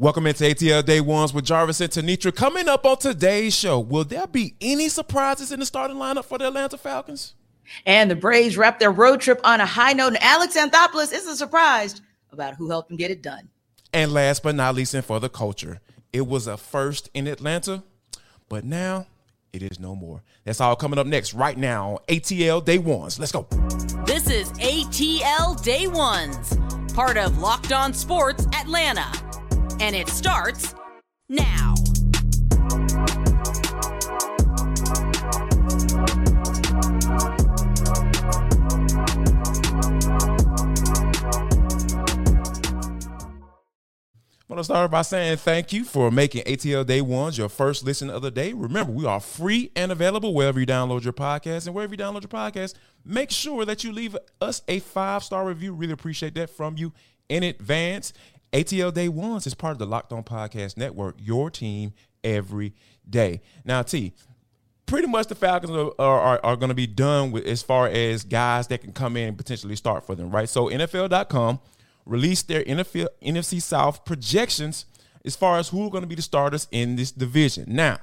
Welcome into ATL Day Ones with Jarvis and Tenitra. Coming up on today's show, will there be any surprises in the starting lineup for the Atlanta Falcons? And the Braves wrap their road trip on a high note, and Alex Anthopoulos isn't surprised about who helped him get it done. And last but not least, and for the culture, it was a first in Atlanta, but now it is no more. That's all coming up next right now on ATL Day Ones. Let's go. This is ATL Day Ones, part of Locked On Sports Atlanta. And it starts now. I want to start by saying thank you for making ATL Day Ones your first listen of the day. Remember, we are free and available wherever you download your podcast. And wherever you download your podcast, make sure that you leave us a five star review. Really appreciate that from you in advance. ATL Day Ones is part of the Locked On Podcast Network, your team every day. Now, T, pretty much the Falcons are, are, are going to be done with as far as guys that can come in and potentially start for them, right? So, NFL.com released their NFL, NFC South projections as far as who are going to be the starters in this division. Now,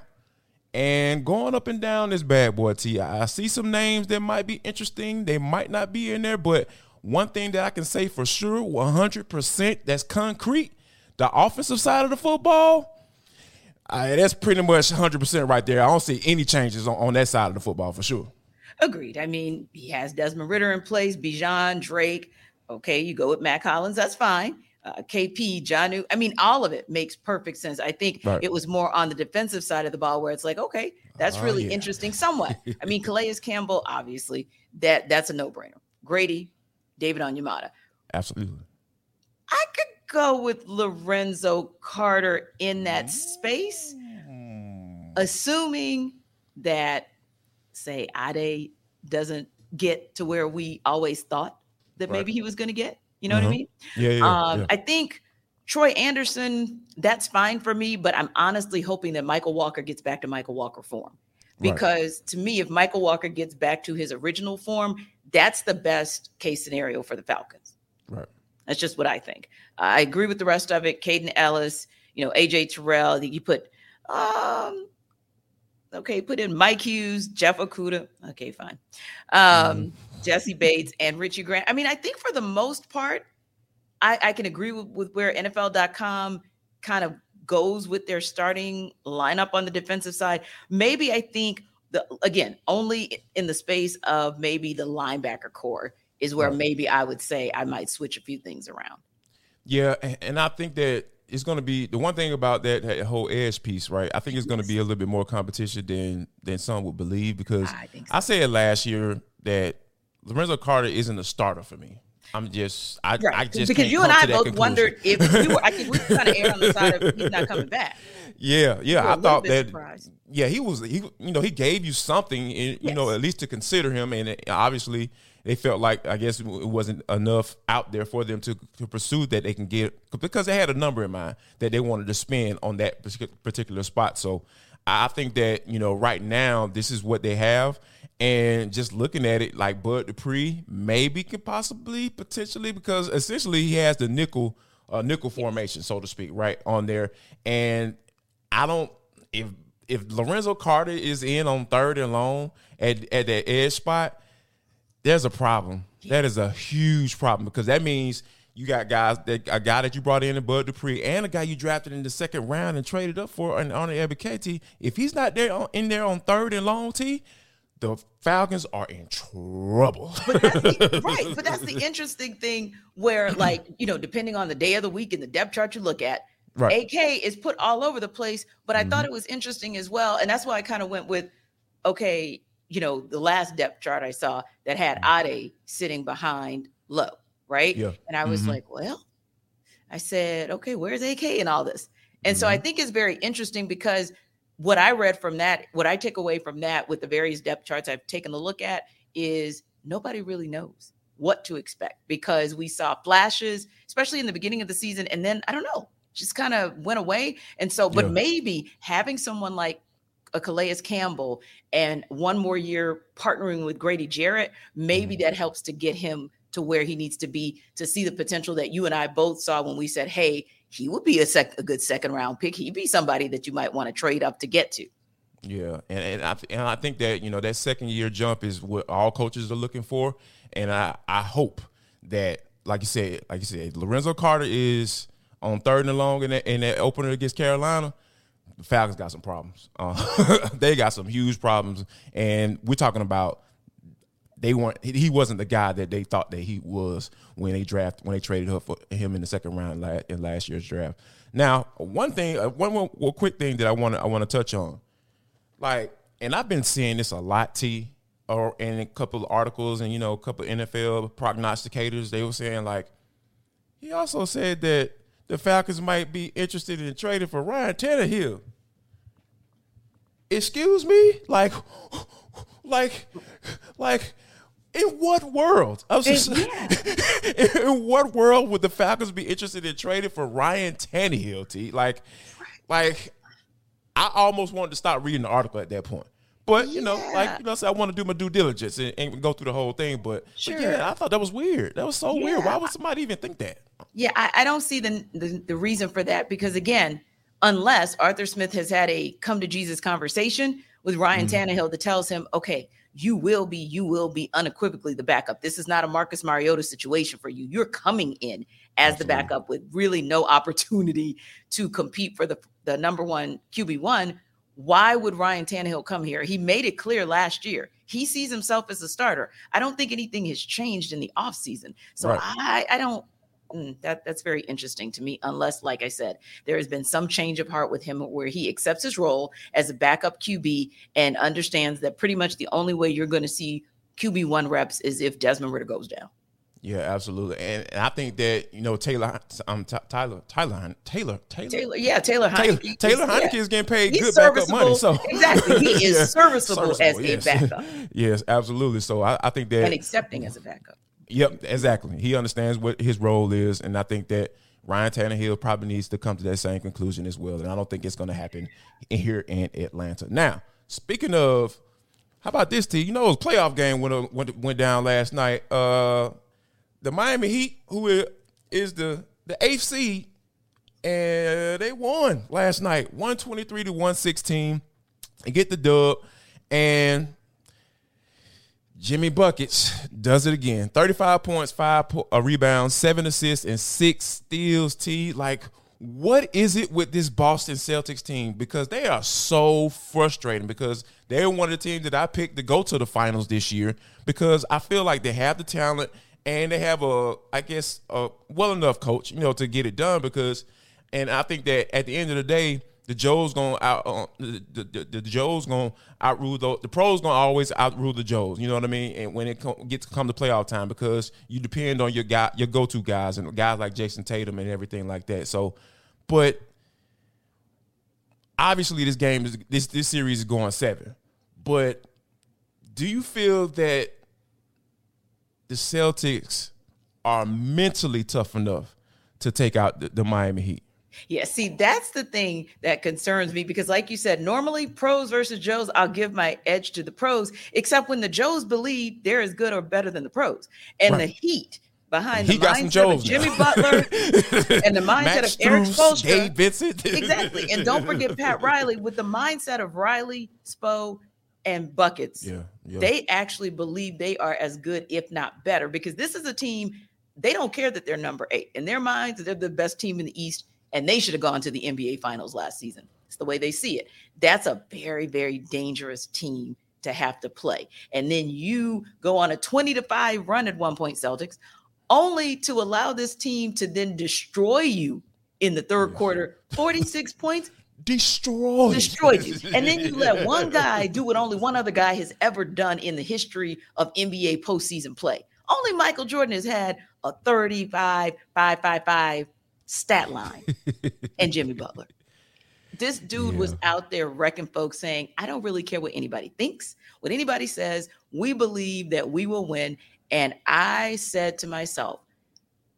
and going up and down this bad boy, T, I see some names that might be interesting. They might not be in there, but one thing that I can say for sure, 100% that's concrete, the offensive side of the football, uh, that's pretty much 100% right there. I don't see any changes on, on that side of the football for sure. Agreed. I mean, he has Desmond Ridder in place, Bijan, Drake, Okay, you go with Matt Collins, that's fine. Uh, KP, Jonnu, I mean, all of it makes perfect sense. I think right. it was more on the defensive side of the ball where it's like, okay, that's really yeah. interesting somewhat. I mean, Calais Campbell, obviously, that that's a no-brainer. Grady, David Onyemata. Absolutely. I could go with Lorenzo Carter in that space, mm. assuming that, say, Ade doesn't get to where we always thought that right. maybe he was going to get. You know mm-hmm. what I mm-hmm. mean? Yeah, yeah, um, yeah. I think Troy Anderson, that's fine for me, but I'm honestly hoping that Mykal Walker gets back to Mykal Walker form. Because right. to me, if Mykal Walker gets back to his original form, that's the best case scenario for the Falcons. Right. That's just what I think. I agree with the rest of it. Kaden Elliss, you know, AJ Terrell. I think you put um okay, put in Mike Hughes, Jeff Okudah. Okay, fine. Um, mm. Jessie Bates and Richie Grant. I mean, I think for the most part, I, I can agree with, with where NFL.com kind of goes with their starting lineup on the defensive side. Maybe I think the again only in the space of maybe the linebacker core is where maybe I would say I might switch a few things around. Yeah, and I think that it's going to be the one thing about that, that whole edge piece, right? I think it's going to be a little bit more competition than than some would believe because I, so. I said last year that Lorenzo Carter isn't a starter for me. I'm just, I, right. I just because you and I both wondered if we were. I think we kind of err on the side of he's not coming back. Yeah, yeah. I thought that. Surprised. Yeah, he was. He, you know, he gave you something. Eh, you yes. know, at least to consider him, and eh, obviously they felt like I guess it wasn't enough out there for them to, to pursue that they can get because they had a number in mind that they wanted to spend on that particular spot. So I think that you know right now this is what they have, and just looking at it like Bud Dupree maybe could possibly potentially because essentially he has the nickel uh, nickel formation so to speak right on there, and I don't if if Lorenzo Carter is in on third and long at at that edge spot, there's a problem. That is a huge problem because that means you got guys that a guy that you brought in in Bud Dupree and a guy you drafted in the second round and traded up for on the Ebiketie. If he's not there on, in there on third and long T, the Falcons are in trouble. But the, right, but that's the interesting thing where, like, you know, depending on the day of the week and the depth chart you look at, right. AK is put all over the place. But I mm-hmm. thought it was interesting as well, and that's why I kind of went with, okay, you know, the last depth chart I saw that had. Ade sitting behind Low, right? Yeah. And I was mm-hmm. like, well, I said, okay, where's AK and all this? And mm-hmm. so I mm-hmm. think it's very interesting because what I read from that, what I take away from that with the various depth charts I've taken a look at is nobody really knows what to expect because we saw flashes, especially in the beginning of the season. And then I don't know, just kind of went away. And so, but yeah. maybe having someone like a Calais Campbell and one more year partnering with Grady Jarrett, maybe mm-hmm. that helps to get him to where he needs to be to see the potential that you and I both saw when we said, hey, he would be a, sec- a good second round pick. He'd be somebody that you might want to trade up to get to. Yeah, and and I and I think that you know that second year jump is what all coaches are looking for, and I I hope that like you said, like you said, Lorenzo Carter is on third and long in that, in that opener against Carolina. The Falcons got some problems. Uh, they got some huge problems, and we're talking about they weren't. He wasn't the guy that they thought that he was when they draft when they traded him, for him in the second round in last year's draft. Now, one thing, uh, one, one, one quick thing that I want to I want to touch on, like, and I've been seeing this a lot, T, or in a couple of articles and you know a couple of NFL prognosticators. They were saying like, he also said that the Falcons might be interested in trading for Ryan Tannehill. Excuse me, like, like, like in what world? I was just yeah. in what world would the Falcons be interested in trading for Ryan Tannehill? T like, like I almost wanted to stop reading the article at that point. But you yeah. know, like you know, so I want to do my due diligence and, and, go through the whole thing. But, sure. but yeah, I thought that was weird. That was so yeah. weird. Why would somebody even think that? Yeah, I, I don't see the, the the reason for that because again, unless Arthur Smith has had a come to Jesus conversation with Ryan mm-hmm. Tannehill that tells him, okay, you will be, you will be unequivocally the backup. This is not a Marcus Mariota situation for you. You're coming in as Absolutely. the backup with really no opportunity to compete for the, the number one QB1. Why would Ryan Tannehill come here? He made it clear last year. He sees himself as a starter. I don't think anything has changed in the offseason. So right. I, I don't Mm, that that's very interesting to me. Unless, like I said, there has been some change of heart with him where he accepts his role as a backup QB and understands that pretty much the only way you're going to see QB one reps is if Desmond Ridder goes down. Yeah, absolutely, and, and I think that you know Taylor, um, t- Tyler, Tyler, Taylor, Taylor, Taylor, yeah, Taylor, Taylor, Heinicke, Taylor Heinicke yeah. is getting paid He's good backup money. So exactly, he is yeah. serviceable, serviceable, as yes. a backup. yes, absolutely. So I, I think that and accepting as a backup. Yep, exactly. He understands what his role is, and I think that Ryan Tannehill probably needs to come to that same conclusion as well. And I don't think it's going to happen here in Atlanta. Now, speaking of, how about this, T? You know, it was playoff game went, went, went down last night. Uh, the Miami Heat, who is the the eighth seed, and they won last night, one twenty three to one sixteen, and get the dub. And Jimmy Buckets does it again. 35 points, five po- uh, rebounds, seven assists, and six steals. T. Like, what is it with this Boston Celtics team? Because they are so frustrating because they're one of the teams that I picked to go to the finals this year because I feel like they have the talent and they have a, I guess, a well enough coach, you know, to get it done because, and I think that at the end of the day, the Joes gonna out uh, the, the, the Joes gonna outrule the the pros gonna always outrule the Joes. You know what I mean? And when it com- gets to come to playoff time, because you depend on your guy your go to guys and guys like Jayson Tatum and everything like that. So, but obviously this game is this this series is going seven. But do you feel that the Celtics are mentally tough enough to take out the, the Miami Heat? Yeah, see, that's the thing that concerns me because, like you said, normally pros versus Joes, I'll give my edge to the pros, except when the Joes believe they're as good or better than the pros. And right. the Heat behind he the mindset of Jimmy Butler and the mindset of Erik Spoelstra. Exactly. And don't forget Pat Riley with the mindset of Riley, Spo, and Buckets. Yeah, yeah. They actually believe they are as good, if not better, because this is a team, they don't care that they're number eight. In their minds, they're the best team in the East and they should have gone to the NBA finals last season. It's the way they see it. That's a very, very dangerous team to have to play. And then you go on a 20 to 5 run at one point, Celtics, only to allow this team to then destroy you in the third quarter, 46 points. Destroyed. Destroyed you. And then you let one guy do what only one other guy has ever done in the history of NBA postseason play. Only Michael Jordan has had a 35, 5, 5, 5 stat line and Jimmy Butler. This dude yeah. was out there wrecking folks saying, I don't really care what anybody thinks, what anybody says. We believe that we will win. And I said to myself,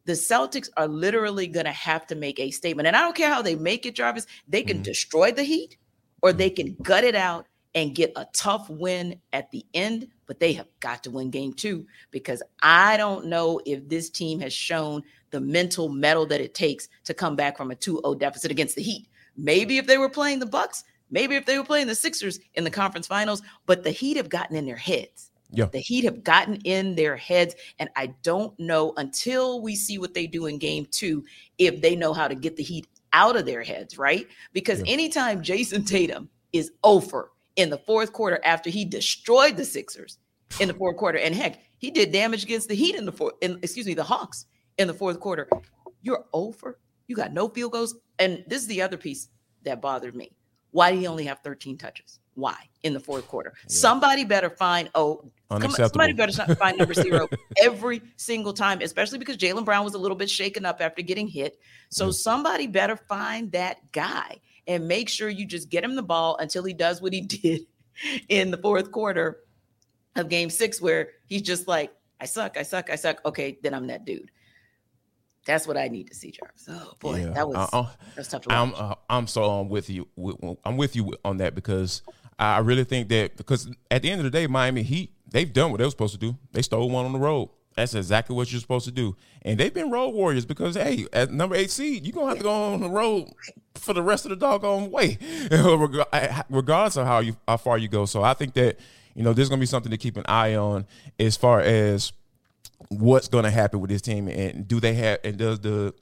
the Celtics are literally going to have to make a statement. And I don't care how they make it, Jarvis. They can mm-hmm. destroy the Heat or they can gut it out and get a tough win at the end, but they have got to win game two because I don't know if this team has shown the mental metal that it takes to come back from a 2-0 deficit against the Heat. Maybe if they were playing the Bucks, maybe if they were playing the Sixers in the conference finals, but the Heat have gotten in their heads. Yeah. The Heat have gotten in their heads. And I don't know until we see what they do in game two if they know how to get the Heat out of their heads, right? Because Yeah. anytime Jayson Tatum is over in the fourth quarter after he destroyed the Sixers in the fourth quarter, and heck, he did damage against the Heat in the fourth, in, excuse me, the Hawks in the fourth quarter. You're over. You got no field goals. And this is the other piece that bothered me. Why did he only have 13 touches? Why in the fourth quarter? Somebody better find oh somebody better find number zero every single time, especially because Jaylen Brown was a little bit shaken up after getting hit. So Yeah. somebody better find that guy and make sure you just get him the ball until he does what he did in the fourth quarter of game six, where he's just like, I suck, I suck, I suck. Okay, then I'm that dude. That's what I need to see, Jarvis. Oh boy, Yeah. that was Uh, uh, that was tough to watch. I'm uh, I'm so um, with you. I'm with you on that because I really think that because at the end of the day, Miami Heat they've done what they were supposed to do. They stole one on the road. That's exactly what you're supposed to do. And they've been road warriors because hey, at number eight seed, you're gonna have to go on the road for the rest of the doggone way, regardless of how you how far you go. So I think that you know there's gonna be something to keep an eye on as far as what's going to happen with this team, and do they have and does the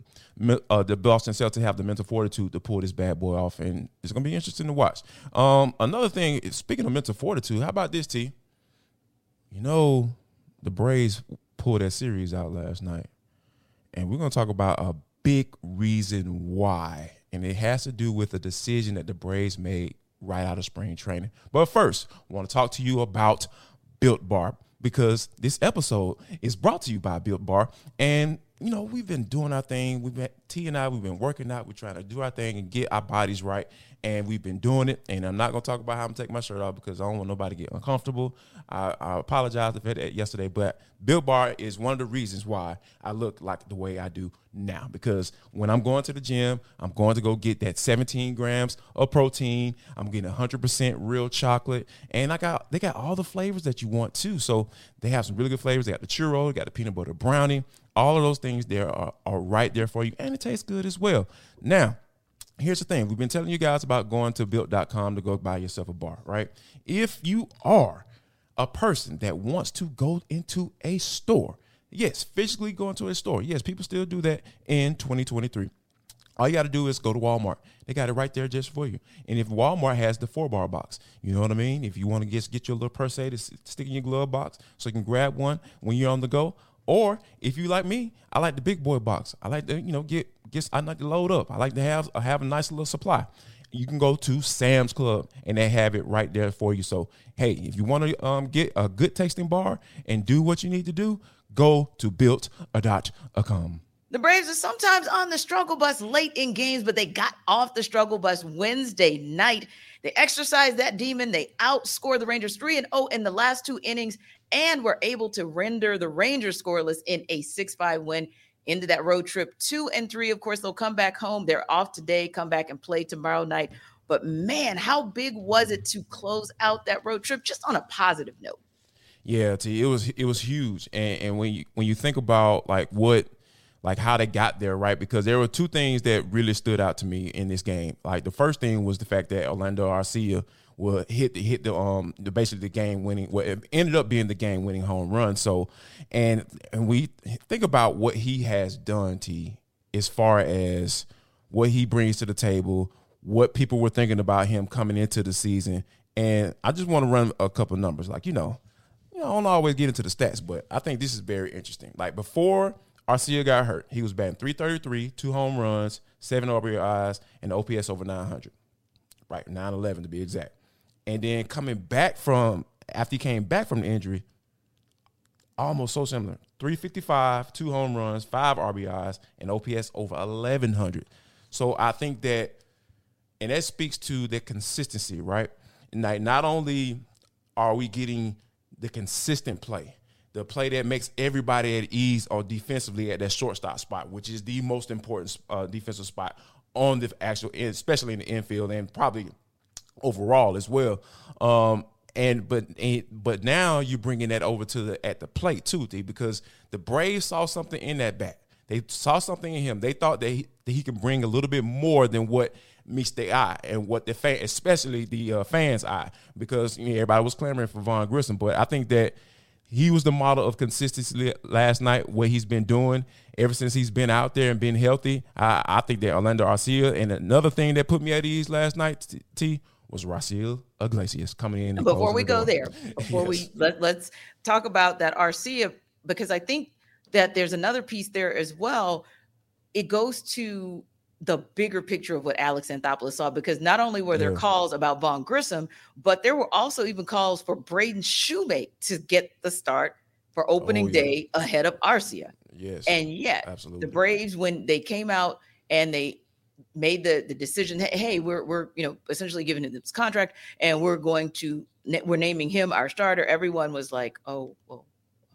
uh, the Boston Celtics have the mental fortitude to pull this bad boy off? And it's going to be interesting to watch. Um, another thing, speaking of mental fortitude, how about this, T? You know, the Braves pulled that series out last night, and we're going to talk about a big reason why, and it has to do with a decision that the Braves made right out of spring training. But first, I want to talk to you about Built Bar because this episode is brought to you by Built Bar. And, you know, we've been doing our thing. We've been, T and I, we've been working out. We're trying to do our thing and get our bodies right. And we've been doing it. And I'm not to talk about how I'm taking my shirt off because I don't want nobody to get uncomfortable. I, I apologize for that yesterday, but Built Bar is one of the reasons why I look like the way I do now. Because when I'm going to the gym, I'm going to go get that 17 grams of protein. I'm getting 100% real chocolate, and I got they got all the flavors that you want too. So they have some really good flavors. They got the churro, they got the peanut butter brownie. All of those things there are, are right there for you, and it tastes good as well. Now, here's the thing we've been telling you guys about going to built.com to go buy yourself a bar, right? If you are a person that wants to go into a store, yes, physically go into a store, yes, people still do that in 2023. All you got to do is go to Walmart. They got it right there just for you. And if Walmart has the four bar box, you know what I mean? If you want to just get your little per se to stick in your glove box so you can grab one when you're on the go, or if you like me, I like the big boy box. I like to, you know, get get I like to load up. I like to have have a nice little supply. You can go to Sam's Club and they have it right there for you. So hey, if you want to um, get a good tasting bar and do what you need to do, go to built.com. The Braves are sometimes on the struggle bus late in games, but they got off the struggle bus Wednesday night. They exercised that demon. They outscored the Rangers 3 and 0 in the last two innings and were able to render the Rangers scoreless in a 6-5 win into that road trip. 2 and 3, of course, they'll come back home. They're off today, come back and play tomorrow night. But man, how big was it to close out that road trip just on a positive note? Yeah, T, it was it was huge, and, and when you when you think about like what like how they got there, right? Because there were two things that really stood out to me in this game. Like the first thing was the fact that Orlando Arcia would hit the hit the um the basically the game winning what it ended up being the game winning home run. So and and we think about what he has done, T, as far as what he brings to the table, what people were thinking about him coming into the season. And I just want to run a couple numbers. Like, you know, you know, I don't always get into the stats, but I think this is very interesting. Like before Arcia got hurt, he was batting 333, two home runs, seven RBIs, and OPS over 900. Right, 911 to be exact. And then coming back from after he came back from the injury, almost so similar. 355, two home runs, five RBIs, and OPS over 1100. So I think that, and that speaks to the consistency, right? Like not only are we getting the consistent play, the play that makes everybody at ease or defensively at that shortstop spot, which is the most important uh, defensive spot on the actual, especially in the infield and probably overall as well. Um, and but and, but now you're bringing that over to the at the plate too, D, because the Braves saw something in that bat. They saw something in him. They thought that he, that he can bring a little bit more than what meets the eye and what the fan, especially the uh, fans' eye, because you know, everybody was clamoring for Vaughn Grissom. But I think that he was the model of consistency last night. What he's been doing ever since he's been out there and been healthy. I, I think that Orlando Arcia and another thing that put me at ease last night, T was Raisel Iglesias coming in. Before we the go there, before yes. we let, let's talk about that Arcia because I think that there's another piece there as well. It goes to the bigger picture of what Alex Anthopoulos saw because not only were there yeah. calls about Vaughn Grissom, but there were also even calls for Braden Shewmake to get the start for opening oh, yeah. day ahead of Arcia. Yes. And yet, absolutely. The Braves, when they came out and they made the, the decision, hey, we're we're you know essentially giving him this contract and we're going to we're naming him our starter. Everyone was like, oh, well,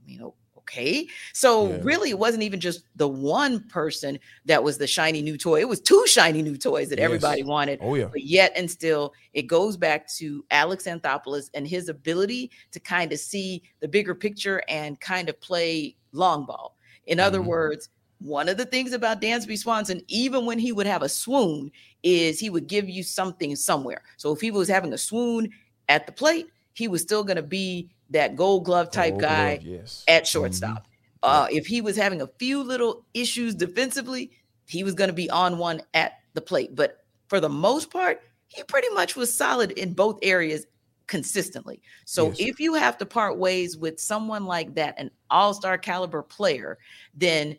I mean, oh, okay. So yeah. really, it wasn't even just the one person that was the shiny new toy. It was two shiny new toys that yes. everybody wanted. Oh yeah. But yet and still, it goes back to Alex Anthopoulos and his ability to kind of see the bigger picture and kind of play long ball. In other mm-hmm. words, one of the things about Dansby Swanson, even when he would have a swoon, is he would give you something somewhere. So if he was having a swoon at the plate, he was still going to be that gold glove type gold guy glove, yes. at shortstop. Mm-hmm. Uh, if he was having a few little issues defensively, he was going to be on one at the plate. But for the most part, he pretty much was solid in both areas consistently. So yes. if you have to part ways with someone like that, an all star caliber player, then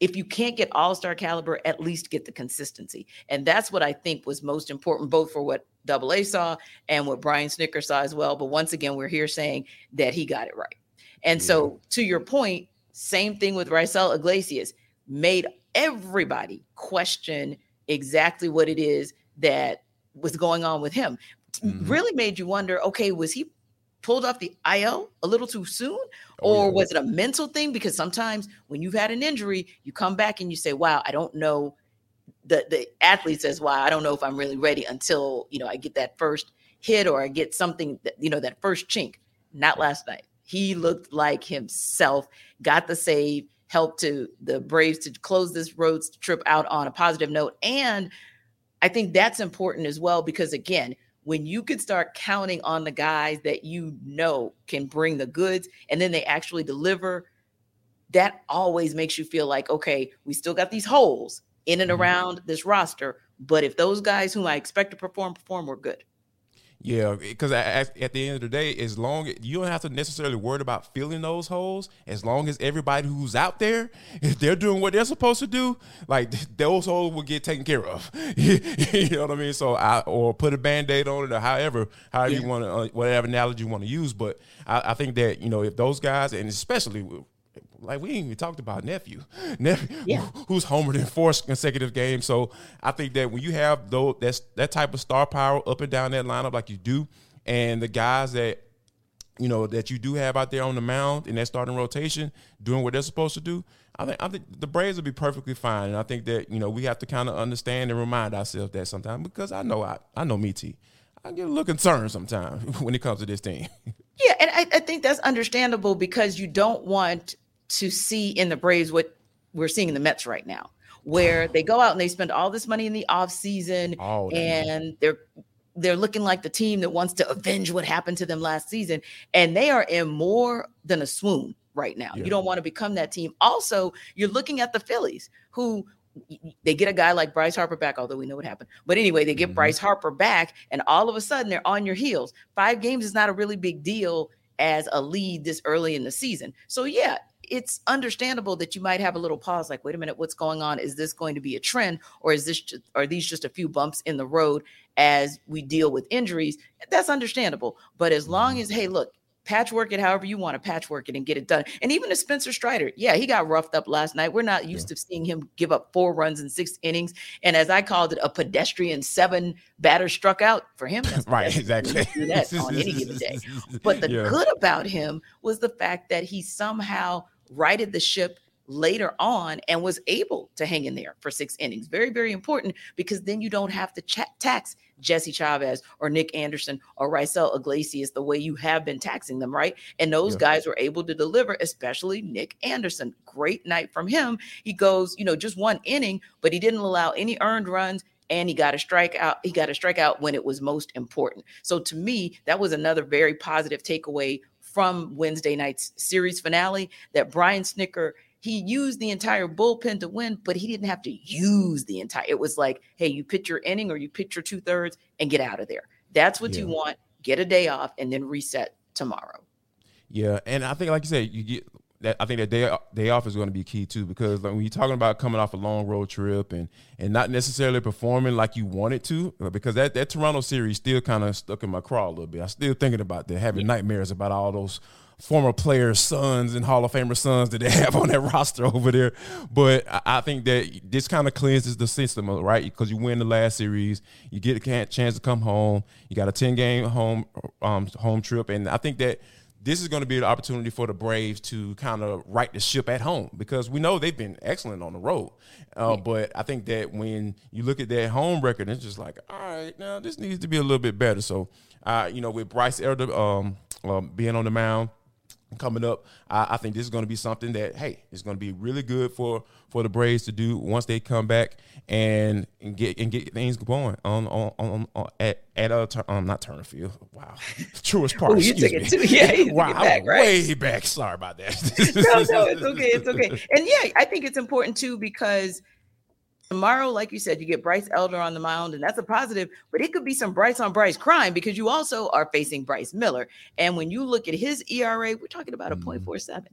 if you can't get all star caliber, at least get the consistency. And that's what I think was most important, both for what Double A saw and what Brian Snitker saw as well. But once again, we're here saying that he got it right. And yeah. so, to your point, same thing with Raisel Iglesias made everybody question exactly what it is that was going on with him. Mm-hmm. Really made you wonder okay, was he pulled off the IL a little too soon? Oh, or yeah. was it a mental thing? Because sometimes when you've had an injury, you come back and you say, wow, I don't know. The, the athlete says, wow, I don't know if I'm really ready until, you know, I get that first hit or I get something that, you know, that first chink. Not last night. He looked like himself, got the save, helped to the Braves to close this road trip out on a positive note. And I think that's important as well, because again, when you can start counting on the guys that you know can bring the goods and then they actually deliver, that always makes you feel like, okay, we still got these holes in and mm-hmm. around this roster. But if those guys whom I expect to perform perform, we're good. Yeah, because at, at, the end of the day, as long you don't have to necessarily worry about filling those holes, as long as everybody who's out there, if they're doing what they're supposed to do, like those holes will get taken care of. you know what I mean? So I or put a band-aid on it or however, however yeah. you want to, uh, whatever analogy you want to use. But I, I, think that you know if those guys, and especially like we ain't even talked about nephew, nephew yeah. who's homered in four consecutive games. So I think that when you have those that's that type of star power up and down that lineup like you do, and the guys that you know that you do have out there on the mound in that starting rotation doing what they're supposed to do, I think I think the Braves will be perfectly fine. And I think that you know we have to kind of understand and remind ourselves that sometimes because I know I I know me T. I get a little concerned sometimes when it comes to this team. Yeah, and I, I, think that's understandable because you don't want to see in the Braves what we're seeing in the Mets right now, where they go out and they spend all this money in the off season oh, and they're they're looking like the team that wants to avenge what happened to them last season and they are in more than a swoon right now. Yeah. You don't want to become that team. Also, you're looking at the Phillies who they get a guy like Bryce Harper back, although we know what happened. But anyway, they get mm-hmm. Bryce Harper back, and all of a sudden they're on your heels. Five games is not a really big deal as a lead this early in the season. So, yeah, it's understandable that you might have a little pause like wait a minute what's going on is this going to be a trend or is this just, are these just a few bumps in the road as we deal with injuries that's understandable but as long as hey look patchwork it however you want to patchwork it and get it done. And even a Spencer Strider, yeah, he got roughed up last night. We're not used yeah. to seeing him give up four runs in six innings. And as I called it, a pedestrian seven batter struck out for him. right, exactly. Do that on any given day. But the yeah. good about him was the fact that he somehow righted the ship later on and was able to hang in there for six innings. Very, very important because then you don't have to ch- tax Jesse Chavez or Nick Anderson or Raisel Iglesias the way you have been taxing them, right? And those yeah. guys were able to deliver, especially Nick Anderson. Great night from him. He goes, you know, just one inning, but he didn't allow any earned runs and he got a strikeout. He got a strikeout when it was most important. So to me, that was another very positive takeaway from Wednesday night's series finale that Brian Snitker he used the entire bullpen to win, but he didn't have to use the entire. It was like, hey, you pitch your inning or you pitch your two thirds and get out of there. That's what yeah. you want. Get a day off and then reset tomorrow. Yeah, and I think, like you said, you get that. I think that day day off is going to be key too, because like, when you're talking about coming off a long road trip and and not necessarily performing like you wanted to, uh, because that that Toronto series still kind of stuck in my craw a little bit. I'm still thinking about that, having yeah. nightmares about all those former players' sons and Hall of Famer sons that they have on that roster over there. But I think that this kind of cleanses the system, right? Because you win the last series, you get a chance to come home. You got a ten game home um, home trip, and I think that this is going to be an opportunity for the Braves to kind of right the ship at home because we know they've been excellent on the road. Uh, yeah. But I think that when you look at their home record, it's just like, all right, now this needs to be a little bit better. So, uh, you know, with Bryce Elder um, um, being on the mound, coming up. I, I, think this is going to be something that hey, it's going to be really good for for the Braves to do once they come back and, and get and get things going on on, on, on at at a um not Turner Field. Wow, Truist Park. Ooh, you took it too. Yeah, wow, back, right? way back. Sorry about that. no, no, it's okay. It's okay. And yeah, I think it's important too because Tomorrow, like you said, you get Bryce Elder on the mound, and that's a positive, but it could be some Bryce on Bryce crime because you also are facing Bryce Miller. And when you look at his ERA, we're talking about a mm. 0.47.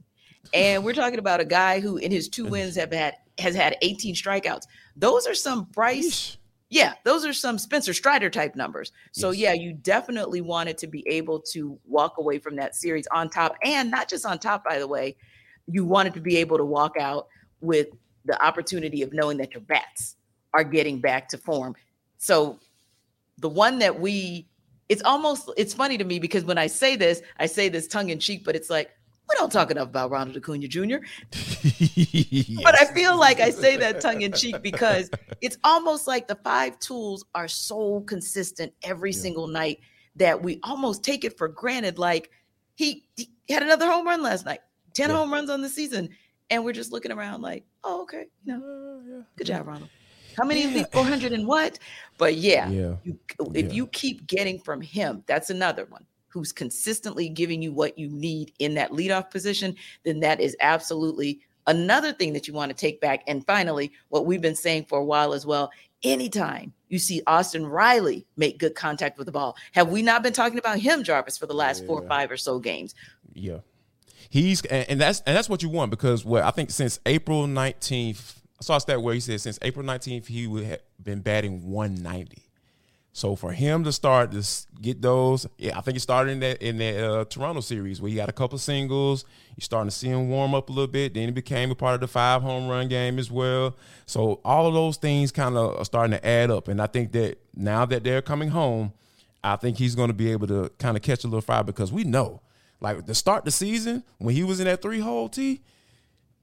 And we're talking about a guy who in his two wins have had has had 18 strikeouts. Those are some Bryce. Yeah, those are some Spencer Strider type numbers. So yes. yeah, you definitely wanted to be able to walk away from that series on top and not just on top by the way, you wanted to be able to walk out with the opportunity of knowing that your bats are getting back to form. So the one that we it's almost it's funny to me because when I say this, I say this tongue in cheek, but it's like we don't talk enough about Ronald Acuna Jr. yes. But I feel like I say that tongue in cheek because it's almost like the five tools are so consistent every yeah. single night that we almost take it for granted. Like he, he had another home run last night, 10 yeah. home runs on the season and we're just looking around like, oh, okay, you know, uh, yeah, good job, Ronald. How many yeah. 400 and what? But yeah, yeah. You, if you keep getting from him, that's another one who's consistently giving you what you need in that leadoff position, then that is absolutely another thing that you want to take back. And finally, what we've been saying for a while as well anytime you see Austin Riley make good contact with the ball, have we not been talking about him, Jarvis, for the last four or five or so games? Yeah he's and that's and that's what you want because what I think since April nineteenth, I saw a stat where he said since April nineteenth he would have been batting one ninety. So for him to start to get those, yeah, I think he started in that in that uh, Toronto series where he got a couple singles. You're starting to see him warm up a little bit. Then he became a part of the five home run game as well. So all of those things kind of are starting to add up. And I think that now that they're coming home, I think he's going to be able to kind of catch a little fire because we know like to start of the season when he was in that three hole tee,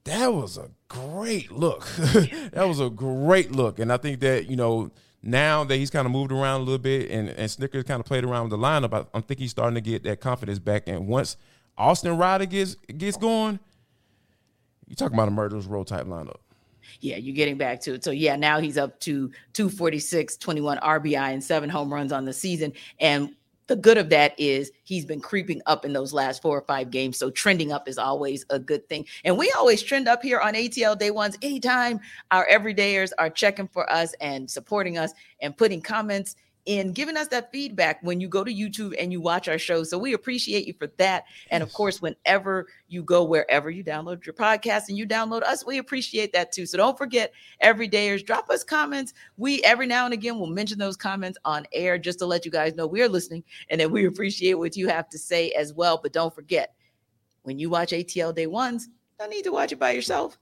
that was a great look. that was a great look. And I think that, you know, now that he's kind of moved around a little bit and, and Snitker's kind of played around with the lineup, I, I think he's starting to get that confidence back. And once Austin Riley gets gets going, you talking about a murderous row type lineup. Yeah, you're getting back to it. So yeah, now he's up to 246, 21 RBI and seven home runs on the season. And the good of that is he's been creeping up in those last four or five games. So trending up is always a good thing. And we always trend up here on ATL Day Ones anytime our everydayers are checking for us and supporting us and putting comments in giving us that feedback when you go to YouTube and you watch our show. So we appreciate you for that. And of course, whenever you go wherever you download your podcast and you download us, we appreciate that too. So don't forget, everydayers, drop us comments. We every now and again will mention those comments on air just to let you guys know we're listening and that we mm-hmm. appreciate what you have to say as well. But don't forget, when you watch ATL Day Ones, don't need to watch it by yourself.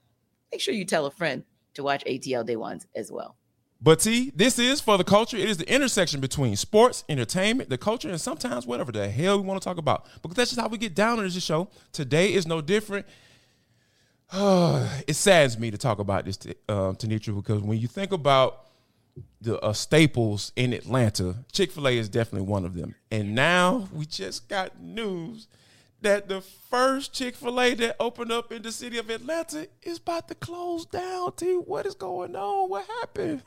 Make sure you tell a friend to watch ATL Day Ones as well. But see, this is for the culture. It is the intersection between sports, entertainment, the culture, and sometimes whatever the hell we want to talk about. Because that's just how we get down on this show. Today is no different. it saddens me to talk about this, uh, Tenitra, because when you think about the uh, staples in Atlanta, Chick Fil A is definitely one of them. And now we just got news that the first Chick Fil A that opened up in the city of Atlanta is about to close down. T, what is going on? What happened?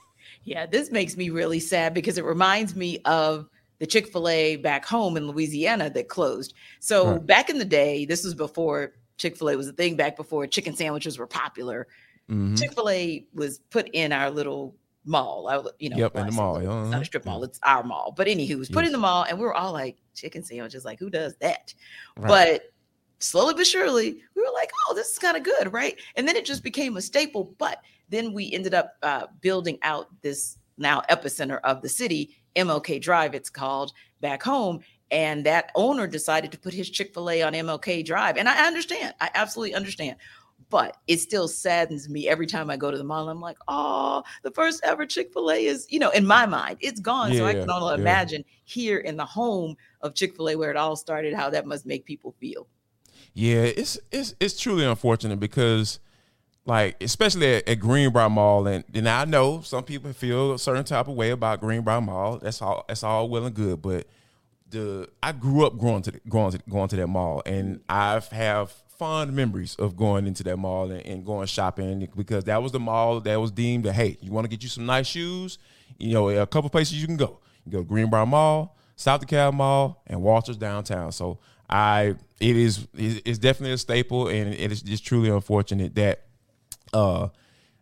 Yeah, this makes me really sad because it reminds me of the Chick fil A back home in Louisiana that closed. So right. back in the day, this was before Chick fil A was a thing, back before chicken sandwiches were popular. Mm-hmm. Chick fil A was put in our little mall. I, you know, yep, in the mall. It's not a strip mall, it's our mall. But anywho, it was put yes. in the mall, and we were all like, chicken sandwiches, like, who does that? Right. But slowly but surely, we were like, oh, this is kind of good, right? And then it just became a staple. But then we ended up uh, building out this now epicenter of the city, MLK Drive, it's called back home. And that owner decided to put his Chick fil A on MLK Drive. And I understand, I absolutely understand. But it still saddens me every time I go to the mall. I'm like, oh, the first ever Chick fil A is, you know, in my mind, it's gone. Yeah, so I can only yeah. imagine here in the home of Chick fil A where it all started, how that must make people feel. Yeah, it's it's it's truly unfortunate because like especially at, at, Greenbrier Mall, and and I know some people feel a certain type of way about Greenbrier Mall. That's all. That's all well and good, but the I grew up going to the, going to going to that mall, and I have fond memories of going into that mall and, and going shopping because that was the mall that was deemed that hey, you want to get you some nice shoes, you know, a couple places you can go. You go to Greenbrier Mall, South DeKalb Mall, and Walters downtown. So I, it is, it's definitely a staple, and it is just truly unfortunate that uh,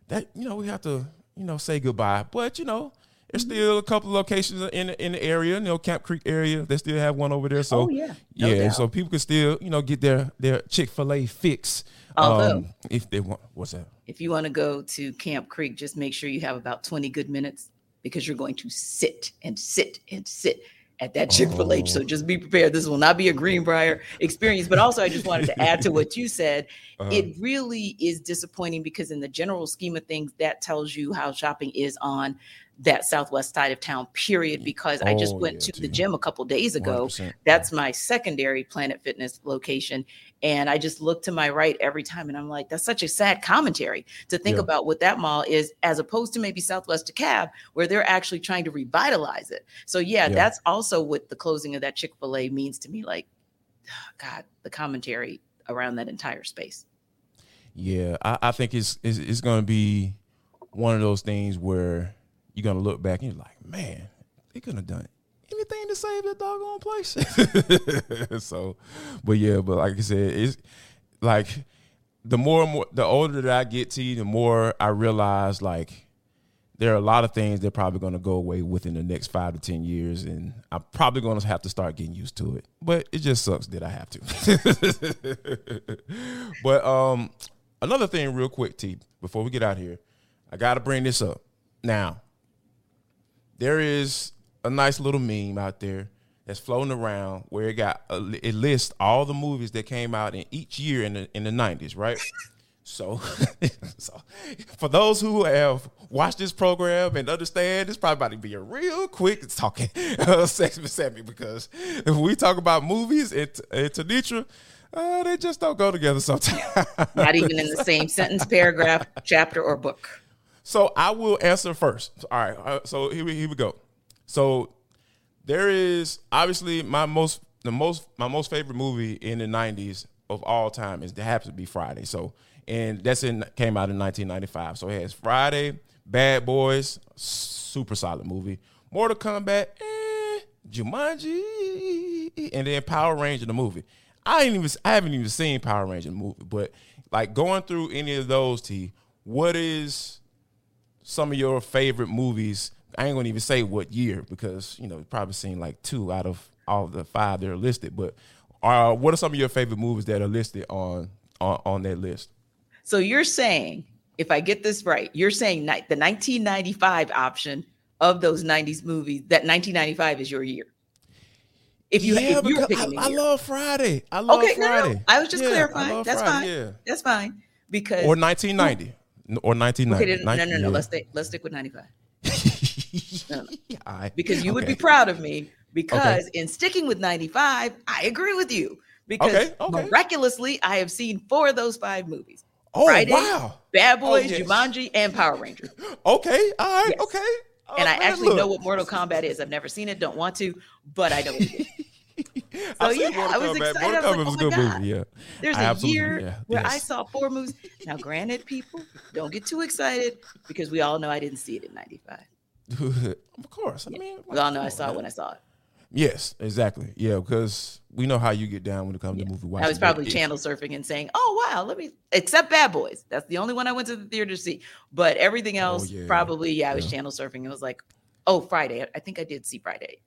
that you know we have to you know say goodbye. But you know, there's mm-hmm. still a couple of locations in the, in the area, you know, Camp Creek area. They still have one over there. So oh, yeah, no yeah. Doubt. So people can still you know get their their Chick Fil A fix. Although, um, if they want, what's that? If you want to go to Camp Creek, just make sure you have about 20 good minutes because you're going to sit and sit and sit at that Chick fil A. Oh. So just be prepared. This will not be a Greenbrier experience. But also, I just wanted to add to what you said. Uh-huh. It really is disappointing because, in the general scheme of things, that tells you how shopping is on that southwest side of town period mm. because oh, i just oh, went yeah, to the gym a couple days ago. that's my secondary planet fitness location and i just look to my right every time and i'm like that's such a sad commentary to think yeah. about what that mall is as opposed to maybe southwest DeKalb where they're actually trying to revitalize it. So yeah, yeah. that's also what the closing of that chick-fil-a means to me like god the commentary around that entire space. Yeah i, I think it's, it's, it's going to be one of those things where you're gonna look back and you're like, man, they couldn't have done anything to save that doggone place. so, but yeah, but like I said, it's like the more and more the older that I get to, you, the more I realize like there are a lot of things that are probably going to go away within the next five to ten years, and I'm probably going to have to start getting used to it. But it just sucks that I have to. but um, another thing, real quick, T, before we get out here, I got to bring this up now there is a nice little meme out there that's floating around where it got a, it lists all the movies that came out in each year in the in the nineties, right? So, so, for those who have watched this program and understand, it's probably about to be a real quick talking uh, segment segment because if we talk about movies and, and Tenitra, uh, they just don't go together sometimes. Not even in the same sentence, paragraph, chapter, or book. So I will answer first. All right. Uh, so here we, here we go. So there is obviously my most the most my most favorite movie in the '90s of all time is it happens to be Friday. So and that's in came out in 1995. So it has Friday, Bad Boys, super solid movie. Mortal Kombat, eh, Jumanji, and then Power Ranger the movie. I ain't even I haven't even seen Power Ranger the movie, but like going through any of those, T, what is some of your favorite movies. I ain't gonna even say what year because you know probably seen like two out of all the five that are listed. But uh, what are some of your favorite movies that are listed on on, on that list? So you're saying, if I get this right, you're saying the 1995 option of those 90s movies that 1995 is your year. If you, yeah, if you're picking I, I love Friday. I love okay, Friday. No, no. I was just yeah, clarifying. That's Friday, fine. Yeah. That's fine because or 1990 or 1990. Okay, no, no, no, no. Let's stick. Let's stick with 95. no, no. Because you okay. would be proud of me. Because okay. in sticking with 95, I agree with you. Because miraculously, I have seen four of those five movies. Oh Friday, wow. Bad Boys, oh, yes. Jumanji, and Power Rangers. Okay. All right. Yes. Okay. Oh, and I man, actually know what Mortal Kombat is. I've never seen it, don't want to, but I know So, yeah, I was excited. Mortal I was like, was oh my movie. God. Yeah. There's I a year yeah, where I saw four movies. Now, granted, people don't get too excited because we all know I didn't see it in '95. of course. I mean, We all know I saw it when I saw it. Yes, exactly. Yeah, because we know how you get down when it comes to movie watching. I was probably channel surfing and saying, "Oh wow, let me." Except Bad Boys. That's the only one I went to the theater to see. But everything oh, else, Oh, yeah. probably, yeah, I was Yeah. channel surfing. It was like, oh, Friday. I think I did see Friday.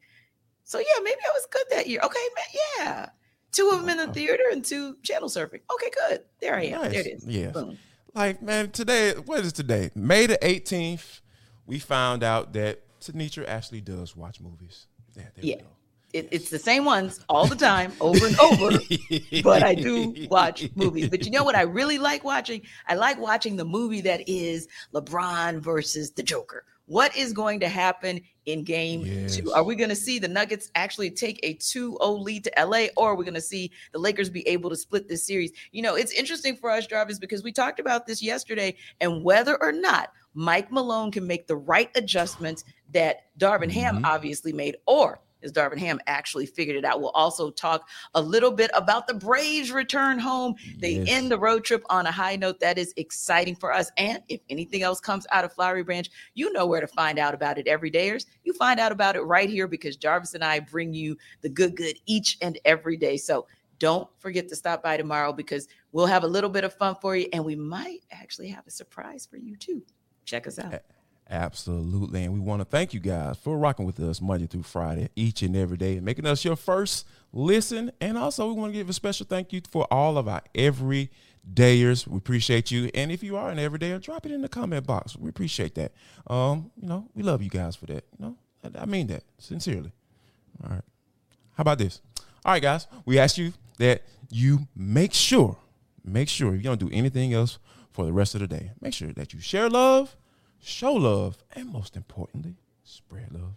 So yeah, maybe I was good that year. Okay, man, yeah. Two of them in the theater and two channel surfing. Okay, good. There I am. There it is. Boom. Like, man, today, what is today? May the 18th, we found out that Tenitra actually does watch movies. Yeah, there Yeah. we go. It, it's the same ones all the time, over and over. but I do watch movies. But you know what I really like watching? I like watching the movie that is LeBron versus the Joker. What is going to happen in game Yes. two? Are we going to see the Nuggets actually take a 2 0 lead to LA, or are we going to see the Lakers be able to split this series? You know, it's interesting for us, Jarvis, because we talked about this yesterday, and whether or not Mike Malone can make the right adjustments that Darvin Ham Mhm. obviously made, or is Darvin Ham actually figured it out? We'll also talk a little bit about the Braves return home. They Yes. end the road trip on a high note. That is exciting for us. And if anything else comes out of Flowery Branch, you know where to find out about it every dayers. You find out about it right here because Jarvis and I bring you the good, good each and every day. So don't forget to stop by tomorrow because we'll have a little bit of fun for you and we might actually have a surprise for you too. Check us out. Absolutely. And we want to thank you guys for rocking with us Monday through Friday, each and every day, and making us your first listen. And also, we want to give a special thank you for all of our everydayers. We appreciate you. And if you are an everydayer, drop it in the comment box. We appreciate that. Um, you know, we love you guys for that. You know, I, I mean that sincerely. All right. How about this? All right, guys. We ask you that you make sure, make sure if you don't do anything else for the rest of the day, make sure that you share love, show love, and most importantly, spread love.